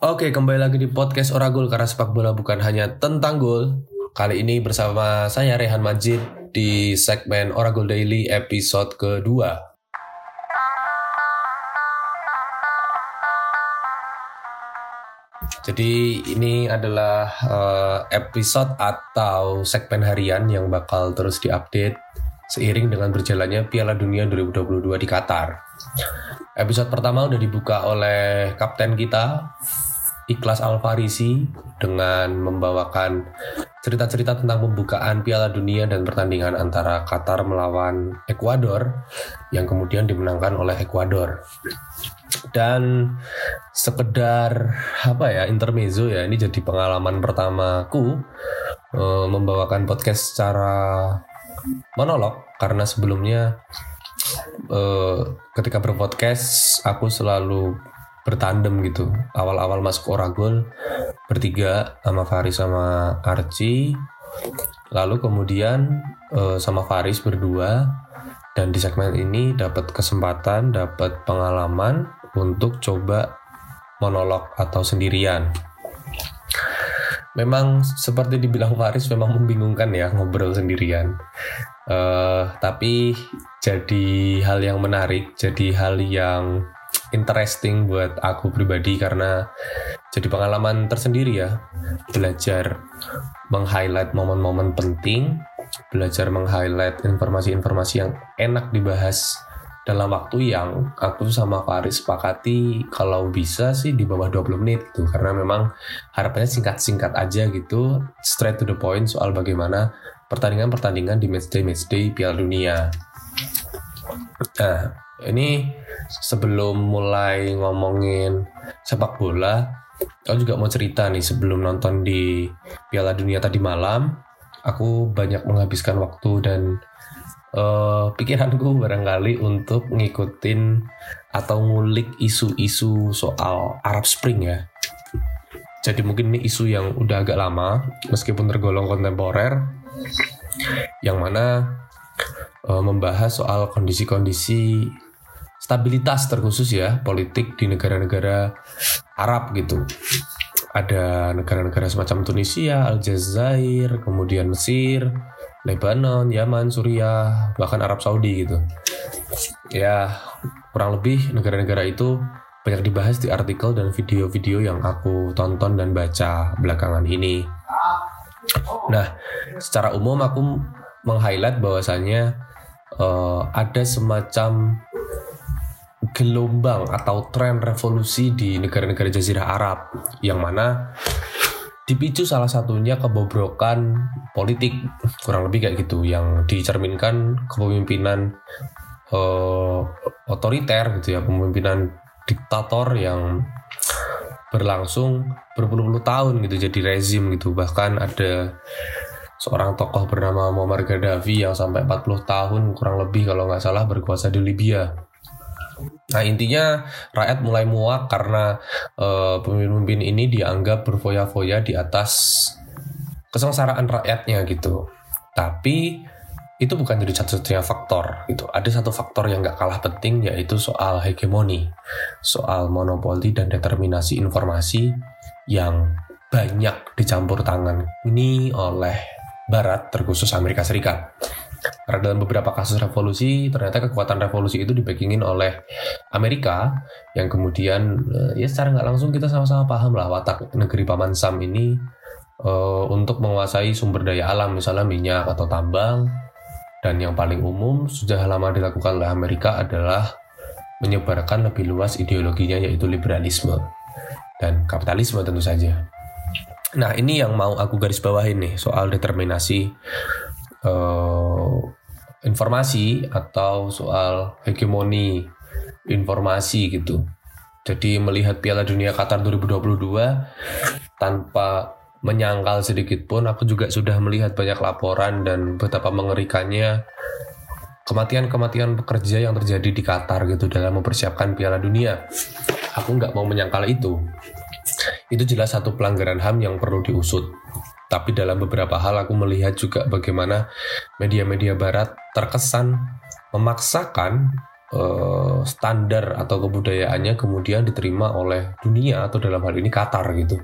Oke, kembali lagi di podcast Oragul karena sepak bola bukan hanya tentang gol. Kali ini bersama saya Rehan Majid di segmen Oragul Daily episode kedua. Jadi ini adalah uh, episode atau segmen harian yang bakal terus diupdate seiring dengan berjalannya Piala Dunia 2022 di Qatar. Episode pertama udah dibuka oleh kapten kita Ikhlas Alfarisi dengan membawakan cerita-cerita tentang pembukaan Piala Dunia dan pertandingan antara Qatar melawan Ekuador yang kemudian dimenangkan oleh Ekuador. Dan sekedar apa ya intermezzo ya ini jadi pengalaman pertamaku e, membawakan podcast secara monolog karena sebelumnya e, ketika berpodcast aku selalu bertandem gitu. Awal-awal masuk Oragol bertiga sama Faris sama Archie. Lalu kemudian uh, sama Faris berdua dan di segmen ini dapat kesempatan, dapat pengalaman untuk coba monolog atau sendirian. Memang seperti dibilang Faris memang membingungkan ya ngobrol sendirian. Uh, tapi jadi hal yang menarik, jadi hal yang interesting buat aku pribadi karena jadi pengalaman tersendiri ya belajar meng-highlight momen-momen penting belajar meng-highlight informasi-informasi yang enak dibahas dalam waktu yang aku sama Faris sepakati kalau bisa sih di bawah 20 menit gitu karena memang harapannya singkat-singkat aja gitu straight to the point soal bagaimana pertandingan-pertandingan di matchday matchday Piala Dunia. Nah, ini sebelum mulai ngomongin sepak bola, aku juga mau cerita nih sebelum nonton di Piala Dunia tadi malam, aku banyak menghabiskan waktu dan uh, pikiranku barangkali untuk ngikutin atau ngulik isu-isu soal Arab Spring ya. Jadi mungkin ini isu yang udah agak lama, meskipun tergolong kontemporer, yang mana uh, membahas soal kondisi-kondisi stabilitas terkhusus ya politik di negara-negara Arab gitu. Ada negara-negara semacam Tunisia, Aljazair, kemudian Mesir, Lebanon, Yaman, Suriah, bahkan Arab Saudi gitu. Ya, kurang lebih negara-negara itu banyak dibahas di artikel dan video-video yang aku tonton dan baca belakangan ini. Nah, secara umum aku meng-highlight bahwasannya uh, ada semacam gelombang atau tren revolusi di negara-negara Jazirah Arab yang mana dipicu salah satunya kebobrokan politik kurang lebih kayak gitu yang dicerminkan kepemimpinan uh, otoriter gitu ya kepemimpinan diktator yang berlangsung berpuluh-puluh tahun gitu jadi rezim gitu. Bahkan ada seorang tokoh bernama Muammar Gaddafi yang sampai 40 tahun kurang lebih kalau nggak salah berkuasa di Libya Nah intinya rakyat mulai muak karena uh, pemimpin ini dianggap berfoya-foya di atas kesengsaraan rakyatnya gitu. Tapi itu bukan jadi satu-satunya faktor gitu. Ada satu faktor yang gak kalah penting yaitu soal hegemoni, soal monopoli dan determinasi informasi yang banyak dicampur tangan ini oleh Barat terkhusus Amerika Serikat. Karena dalam beberapa kasus revolusi, ternyata kekuatan revolusi itu dibagingin oleh Amerika, yang kemudian eh, ya secara nggak langsung kita sama-sama paham lah watak negeri Paman Sam ini uh, untuk menguasai sumber daya alam, misalnya minyak atau tambang, dan yang paling umum sudah lama dilakukan oleh Amerika adalah menyebarkan lebih luas ideologinya yaitu liberalisme dan kapitalisme tentu saja. Nah ini yang mau aku garis bawahi nih soal determinasi uh, informasi atau soal hegemoni informasi gitu. Jadi melihat Piala Dunia Qatar 2022 tanpa menyangkal sedikit pun aku juga sudah melihat banyak laporan dan betapa mengerikannya kematian-kematian pekerja yang terjadi di Qatar gitu dalam mempersiapkan Piala Dunia. Aku nggak mau menyangkal itu. Itu jelas satu pelanggaran HAM yang perlu diusut. Tapi dalam beberapa hal aku melihat juga bagaimana media-media barat terkesan memaksakan uh, standar atau kebudayaannya kemudian diterima oleh dunia atau dalam hal ini Qatar gitu.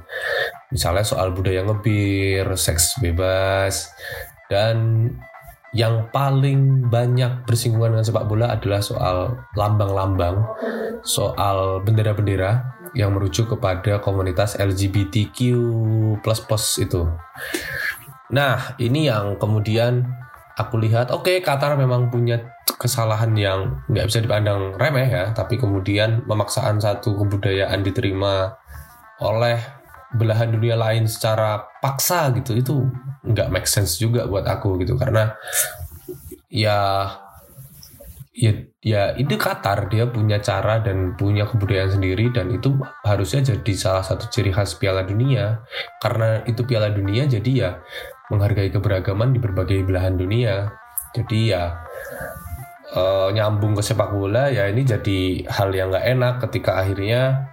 Misalnya soal budaya ngebir, seks bebas, dan yang paling banyak bersinggungan dengan sepak bola adalah soal lambang-lambang, soal bendera-bendera yang merujuk kepada komunitas LGBTQ plus plus itu. Nah, ini yang kemudian aku lihat, oke okay, Qatar memang punya kesalahan yang nggak bisa dipandang remeh ya, tapi kemudian pemaksaan satu kebudayaan diterima oleh belahan dunia lain secara paksa gitu itu nggak make sense juga buat aku gitu karena ya ya ya itu Qatar dia punya cara dan punya kebudayaan sendiri dan itu harusnya jadi salah satu ciri khas Piala Dunia. Karena itu Piala Dunia jadi ya menghargai keberagaman di berbagai belahan dunia. Jadi ya uh, nyambung ke sepak bola ya ini jadi hal yang nggak enak ketika akhirnya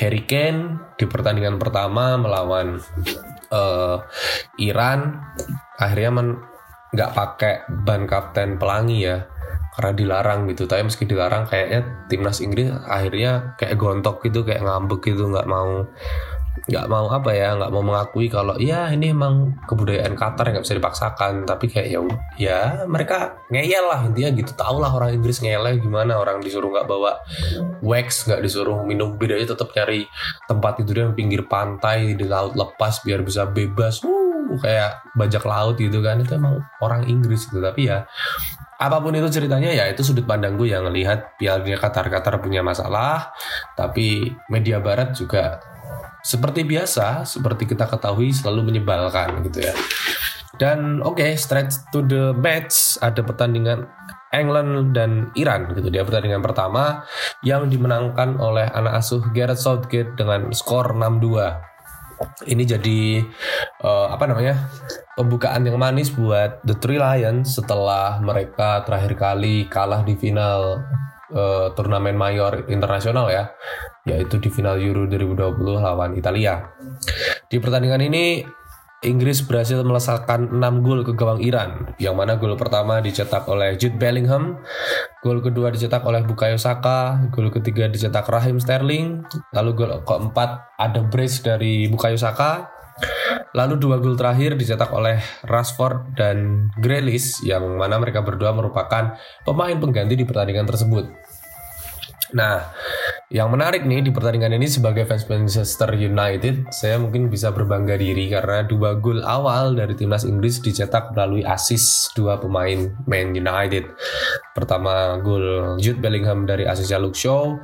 Harry Kane di pertandingan pertama melawan uh, Iran akhirnya nggak pakai ban kapten pelangi ya karena dilarang gitu. Tapi meski dilarang kayaknya timnas Inggris akhirnya kayak gontok gitu kayak ngambek gitu nggak mau nggak mau apa ya nggak mau mengakui kalau ya ini emang kebudayaan Qatar yang nggak bisa dipaksakan. Tapi kayak ya ya mereka ngeyel lah intinya gitu. Tau lah orang Inggris ngeyel gimana. Orang disuruh nggak bawa wax nggak disuruh minum bir aja tetap nyari tempat tidur yang pinggir pantai di laut lepas biar bisa bebas. Uh, kayak bajak laut gitu kan. Itu emang orang Inggris gitu. Tapi ya apa pun itu ceritanya ya itu sudut pandang gue yang ngelihat Piala Qatar Qatar punya masalah. Tapi media Barat juga seperti biasa seperti kita ketahui selalu menyebalkan gitu ya. Dan oke okay, straight to the match. Ada pertandingan England dan Iran gitu. Dia pertandingan pertama yang dimenangkan oleh anak asuh Gareth Southgate dengan skor 6-2 ini jadi uh, apa namanya pembukaan yang manis buat The Three Lions setelah mereka terakhir kali kalah di final uh, turnamen mayor internasional ya yaitu di final Euro 2020 lawan Italia. Di pertandingan ini Inggris berhasil melesatkan 6 gol ke gawang Iran, yang mana gol pertama dicetak oleh Jude Bellingham, gol kedua dicetak oleh Bukayo Saka, gol ketiga dicetak Raheem Sterling, lalu gol keempat ada brace dari Bukayo Saka, lalu dua gol terakhir dicetak oleh Rashford dan Grealish, yang mana mereka berdua merupakan pemain pengganti di pertandingan tersebut. Nah, yang menarik nih di pertandingan ini sebagai fans Manchester United, saya mungkin bisa berbangga diri karena dua gol awal dari timnas Inggris dicetak melalui assist dua pemain Man United. Pertama gol Jude Bellingham dari asisnya Luke Shaw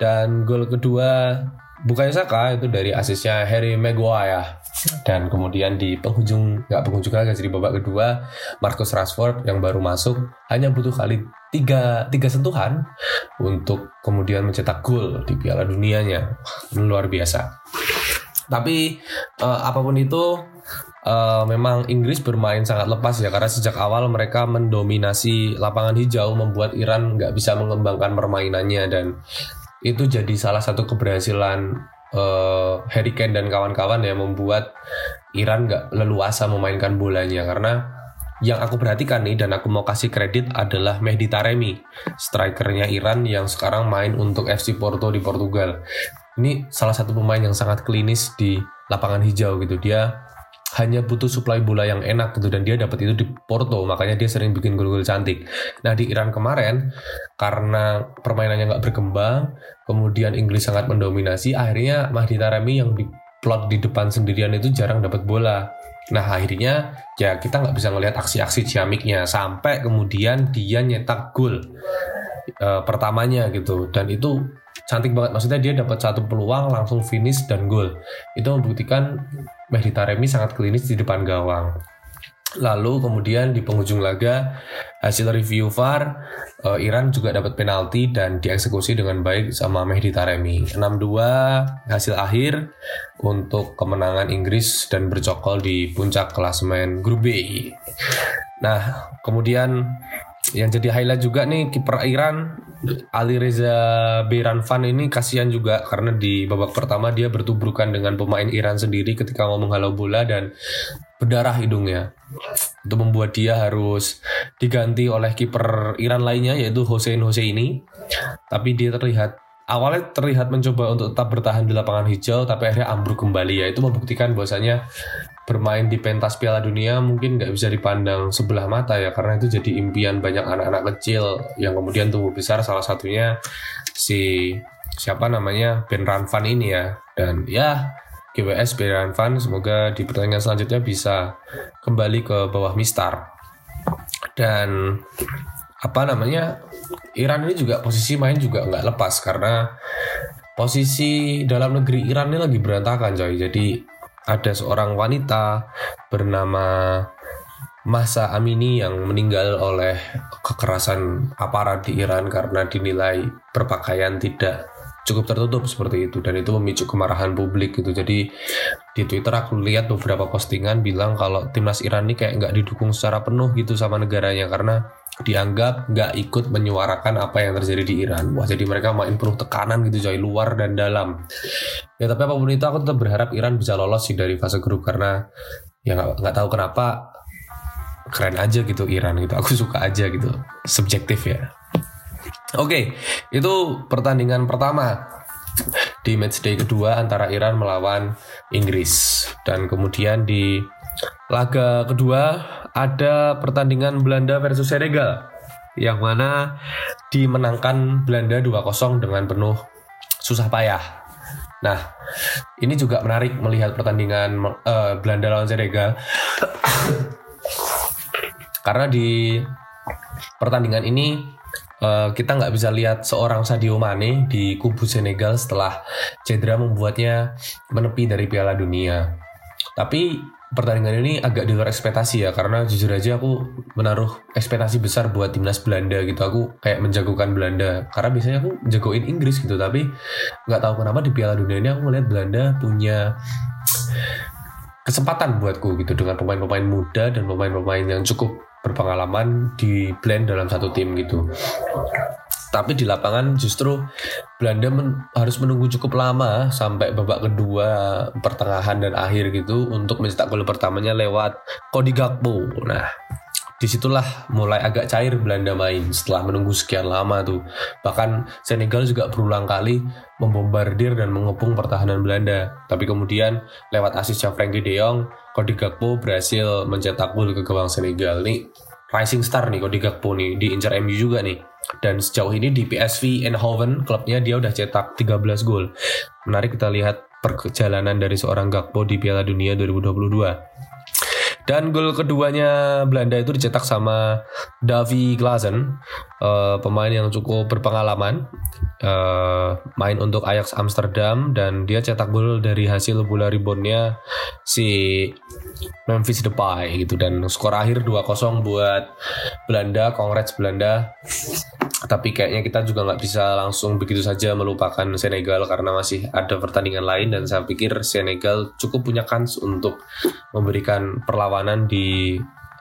dan gol kedua Bukayo Saka itu dari asisnya Harry Maguire. Dan kemudian di penghujung nggak penghujung lagi jadi babak kedua Marcus Rashford yang baru masuk hanya butuh kali tiga tiga sentuhan untuk kemudian mencetak gol di Piala Dunianya. Luar biasa. Tapi uh, apa pun itu uh, memang Inggris bermain sangat lepas ya karena sejak awal mereka mendominasi lapangan hijau membuat Iran nggak bisa mengembangkan permainannya. Dan itu jadi salah satu keberhasilan uh, Harry Kane dan kawan-kawan yang membuat Iran nggak leluasa memainkan bolanya karena yang aku perhatikan nih dan aku mau kasih kredit adalah Mehdi Taremi, strikernya Iran yang sekarang main untuk FC Porto di Portugal. Ini salah satu pemain yang sangat klinis di lapangan hijau gitu. Dia hanya butuh suplai bola yang enak gitu dan dia dapat itu di Porto makanya dia sering bikin gol-gol cantik. Nah di Iran kemarin karena permainannya nggak berkembang, kemudian Inggris sangat mendominasi, akhirnya Mahdi Taremi yang di plot di depan sendirian itu jarang dapat bola. Nah akhirnya ya kita nggak bisa ngelihat aksi-aksi ciamiknya sampai kemudian dia nyetak gol uh, pertamanya gitu. Dan itu cantik banget. Maksudnya dia dapat satu peluang langsung finish dan gol itu membuktikan Mehdi Taremi sangat klinis di depan gawang. Lalu kemudian di penghujung laga hasil review VAR uh, Iran juga dapat penalti dan dieksekusi dengan baik sama Mehdi Taremi 6-2 hasil akhir untuk kemenangan Inggris dan bercokol di puncak klasemen grup B. Nah kemudian yang jadi highlight juga nih kiper Iran Ali Reza Beranvan ini kasihan juga karena di babak pertama dia bertubrukan dengan pemain Iran sendiri ketika mau menghalau bola dan berdarah hidungnya. Itu membuat dia harus diganti oleh kiper Iran lainnya yaitu Hossein Hosseini. Tapi dia terlihat awalnya terlihat mencoba untuk tetap bertahan di lapangan hijau tapi akhirnya ambruk kembali ya itu membuktikan bahwasanya bermain di pentas Piala Dunia mungkin nggak bisa dipandang sebelah mata ya karena itu jadi impian banyak anak-anak kecil yang kemudian tumbuh besar. Salah satunya si siapa namanya? Ben Ranvan ini ya. Dan ya GWS Ben Ranvan semoga di pertandingan selanjutnya bisa kembali ke bawah Mistar. Dan apa namanya? Iran ini juga posisi main juga nggak lepas karena posisi dalam negeri Iran ini lagi berantakan coy. Jadi ada seorang wanita bernama Masa Amini yang meninggal oleh kekerasan aparat di Iran karena dinilai berpakaian tidak cukup tertutup seperti itu. Dan itu memicu kemarahan publik gitu. Jadi di Twitter aku lihat beberapa postingan bilang kalau timnas Iran ini kayak nggak didukung secara penuh gitu sama negaranya. Karena dianggap nggak ikut menyuarakan apa yang terjadi di Iran. Wah jadi mereka main penuh tekanan gitu coy. Luar dan dalam. Ya tapi apa pun itu aku tetap berharap Iran bisa lolos sih dari fase grup. Karena ya nggak tahu kenapa keren aja gitu Iran gitu. Aku suka aja gitu. Subjektif ya Oke, itu pertandingan pertama di matchday kedua antara Iran melawan Inggris dan kemudian di laga kedua ada pertandingan Belanda versus Senegal yang mana dimenangkan Belanda 2-0 dengan penuh susah payah. Nah, ini juga menarik melihat pertandingan uh, Belanda lawan Senegal karena di pertandingan ini Eh, kita nggak bisa lihat seorang Sadio Mane di kubu Senegal setelah cedera membuatnya menepi dari Piala Dunia. Tapi pertandingan ini agak di luar ekspektasi ya karena jujur aja aku menaruh ekspektasi besar buat timnas Belanda gitu aku kayak menjagokan Belanda karena biasanya aku jagoin Inggris gitu tapi nggak tahu kenapa di Piala Dunia ini aku melihat Belanda punya kesempatan buatku gitu dengan pemain-pemain muda dan pemain-pemain yang cukup berpengalaman di blend dalam satu tim gitu. Tapi di lapangan justru Belanda men harus menunggu cukup lama sampai babak kedua pertengahan dan akhir gitu untuk mencetak gol pertamanya lewat Cody Gakpo. Nah, di situlah mulai agak cair Belanda main setelah menunggu sekian lama tuh. Bahkan Senegal juga berulang kali membombardir dan mengepung pertahanan Belanda. Tapi kemudian lewat asisnya Frankie De Jong, Cody Gakpo berhasil mencetak gol ke gawang Senegal nih. Rising star nih Cody Gakpo nih diincar MU juga nih. Dan sejauh ini di PSV Eindhoven klubnya dia udah cetak 13 gol. Menarik kita lihat perjalanan dari seorang Gakpo di Piala Dunia 2022. Dan gol keduanya Belanda itu dicetak sama Davy Glazen, uh, pemain yang cukup berpengalaman, uh, main untuk Ajax Amsterdam. Dan dia cetak gol dari hasil bola reboundnya si Memphis Depay gitu. Dan skor akhir 2-0 buat Belanda, Congrats Belanda tapi kayaknya kita juga nggak bisa langsung begitu saja melupakan Senegal karena masih ada pertandingan lain dan saya pikir Senegal cukup punya kans untuk memberikan perlawanan di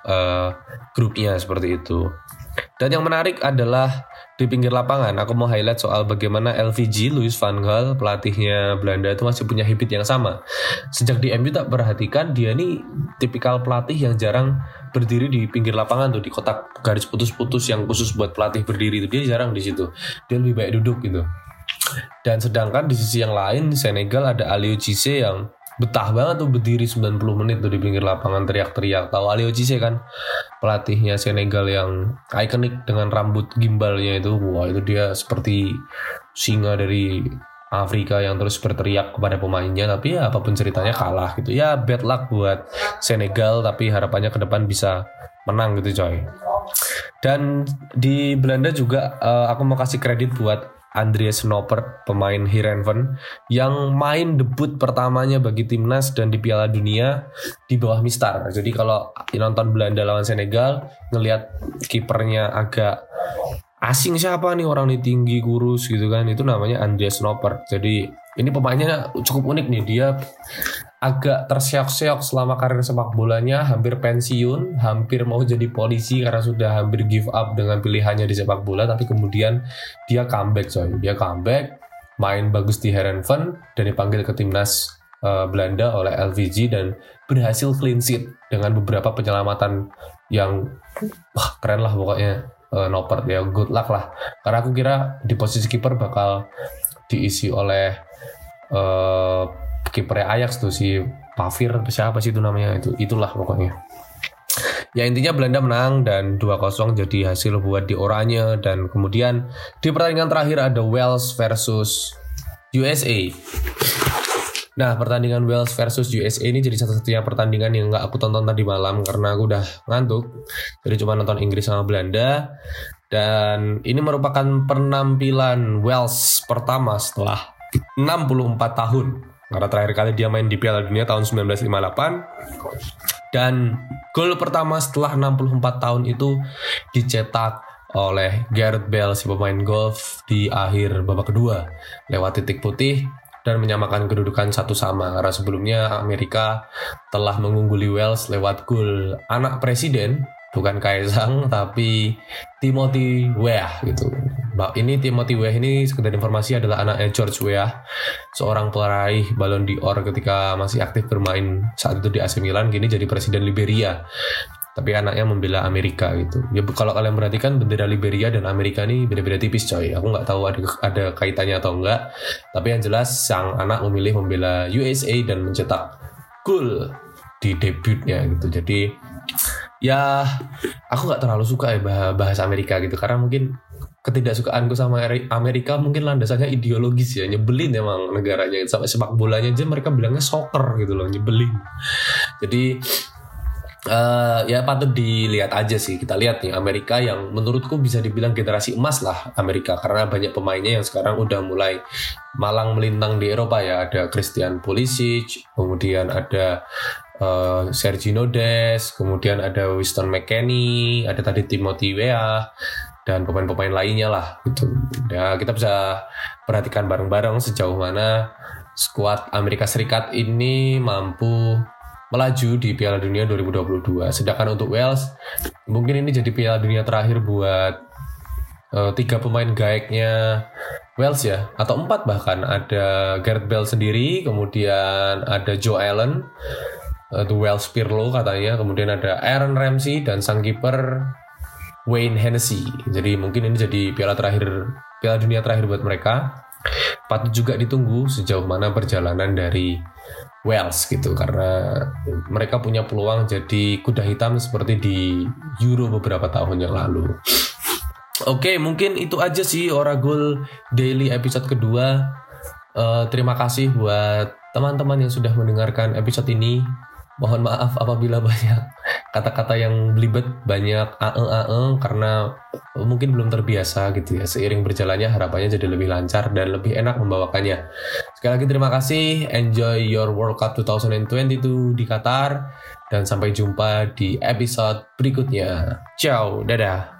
uh, grupnya seperti itu. Dan yang menarik adalah di pinggir lapangan aku mau highlight soal bagaimana LVG Louis van Gaal pelatihnya Belanda itu masih punya habit yang sama. Sejak di MU tak perhatikan dia ini tipikal pelatih yang jarang berdiri di pinggir lapangan tuh di kotak garis putus-putus yang khusus buat pelatih berdiri itu dia jarang di situ. Dia lebih baik duduk gitu. Dan sedangkan di sisi yang lain Senegal ada Aliou Cisse yang betah banget tuh berdiri 90 menit tuh di pinggir lapangan teriak-teriak. Tahu Alio Cisse kan pelatihnya Senegal yang ikonik dengan rambut gimbalnya itu. Wah, itu dia seperti singa dari Afrika yang terus berteriak kepada pemainnya tapi ya apa pun ceritanya kalah gitu. Ya bad luck buat Senegal tapi harapannya ke depan bisa menang gitu coy. Dan di Belanda juga uh, aku mau kasih kredit buat Andreas Noppert, pemain Heerenveen yang main debut pertamanya bagi timnas dan di Piala Dunia di bawah Mistar. Jadi kalau nonton Belanda lawan Senegal, ngelihat kipernya agak asing siapa nih orang ini tinggi kurus gitu kan itu namanya Andreas Noppert. Jadi ini pemainnya cukup unik nih. Dia agak terseok-seok selama karir sepak bolanya, hampir pensiun, hampir mau jadi polisi karena sudah hampir give up dengan pilihannya di sepak bola, tapi kemudian dia comeback coy, dia comeback, main bagus di Herenveen dan dipanggil ke timnas uh, Belanda oleh LVG dan berhasil clean sheet dengan beberapa penyelamatan yang wah keren lah pokoknya uh, Noppert ya good luck lah. Karena aku kira di posisi kiper bakal diisi oleh uh, kipernya Ajax tuh si Pavir siapa sih itu namanya. Itu itulah pokoknya. Ya intinya Belanda menang dan 2-0 jadi hasil buat di Oranye. Dan kemudian di pertandingan terakhir ada Wales versus USA. Nah pertandingan Wales versus USA ini jadi satu-satunya pertandingan yang nggak aku tonton tadi malam karena aku udah ngantuk. Jadi cuma nonton Inggris sama Belanda. Dan ini merupakan penampilan Wales pertama setelah 64 tahun. Karena terakhir kali dia main di Piala Dunia tahun 1958 dan gol pertama setelah 64 tahun itu dicetak oleh Gareth Bale si pemain golf di akhir babak kedua. Lewat titik putih dan menyamakan kedudukan satu sama karena sebelumnya Amerika telah mengungguli Wales lewat gol anak presiden bukan Kaisang tapi Timothy Weah gitu. Ini Timothy Weah ini sekedar informasi adalah anaknya George Weah, seorang peraih Ballon d'Or ketika masih aktif bermain saat itu di AC Milan, kini jadi presiden Liberia. Tapi anaknya membela Amerika gitu. Ya kalau kalian perhatikan bendera Liberia dan Amerika ini beda-beda tipis coy. Aku nggak tahu ada ada kaitannya atau enggak. Tapi yang jelas sang anak memilih membela USA dan mencetak gol di debutnya gitu. Jadi ya aku nggak terlalu suka ya bahas Amerika gitu karena mungkin ketidaksukaanku sama Amerika mungkin landasannya ideologis ya nyebelin emang negaranya sampai sepak bolanya aja mereka bilangnya soccer gitu loh nyebelin jadi Uh, ya patut dilihat aja sih. Kita lihat nih Amerika yang menurutku bisa dibilang generasi emas lah Amerika. Karena banyak pemainnya yang sekarang udah mulai malang melintang di Eropa ya. Ada Christian Pulisic kemudian ada uh, Sergio Des, kemudian ada Winston McKennie, ada tadi Timothy Weah, dan pemain-pemain lainnya lah gitu. Ya kita bisa perhatikan bareng-bareng sejauh mana skuad Amerika Serikat ini mampu melaju di Piala Dunia 2022. Sedangkan untuk Wales, mungkin ini jadi Piala Dunia terakhir buat uh, tiga pemain gaeknya Wales ya, atau empat bahkan. Ada Gareth Bale sendiri, kemudian ada Joe Allen, uh, The Wells Pirlo katanya kemudian ada Aaron Ramsey dan sang kiper Wayne Hennessy jadi mungkin ini jadi piala terakhir piala dunia terakhir buat mereka patut juga ditunggu sejauh mana perjalanan dari Wales gitu karena mereka punya peluang jadi kuda hitam seperti di Euro beberapa tahun yang lalu. Oke, mungkin itu aja sih Oragol Daily episode kedua. Uh, terima kasih buat teman-teman yang sudah mendengarkan episode ini. Mohon maaf apabila banyak kata-kata yang belibet, banyak ae ae karena mungkin belum terbiasa gitu ya. Seiring berjalannya harapannya jadi lebih lancar dan lebih enak membawakannya. Sekali lagi terima kasih. Enjoy your World Cup 2022 di Qatar dan sampai jumpa di episode berikutnya. Ciao, dadah.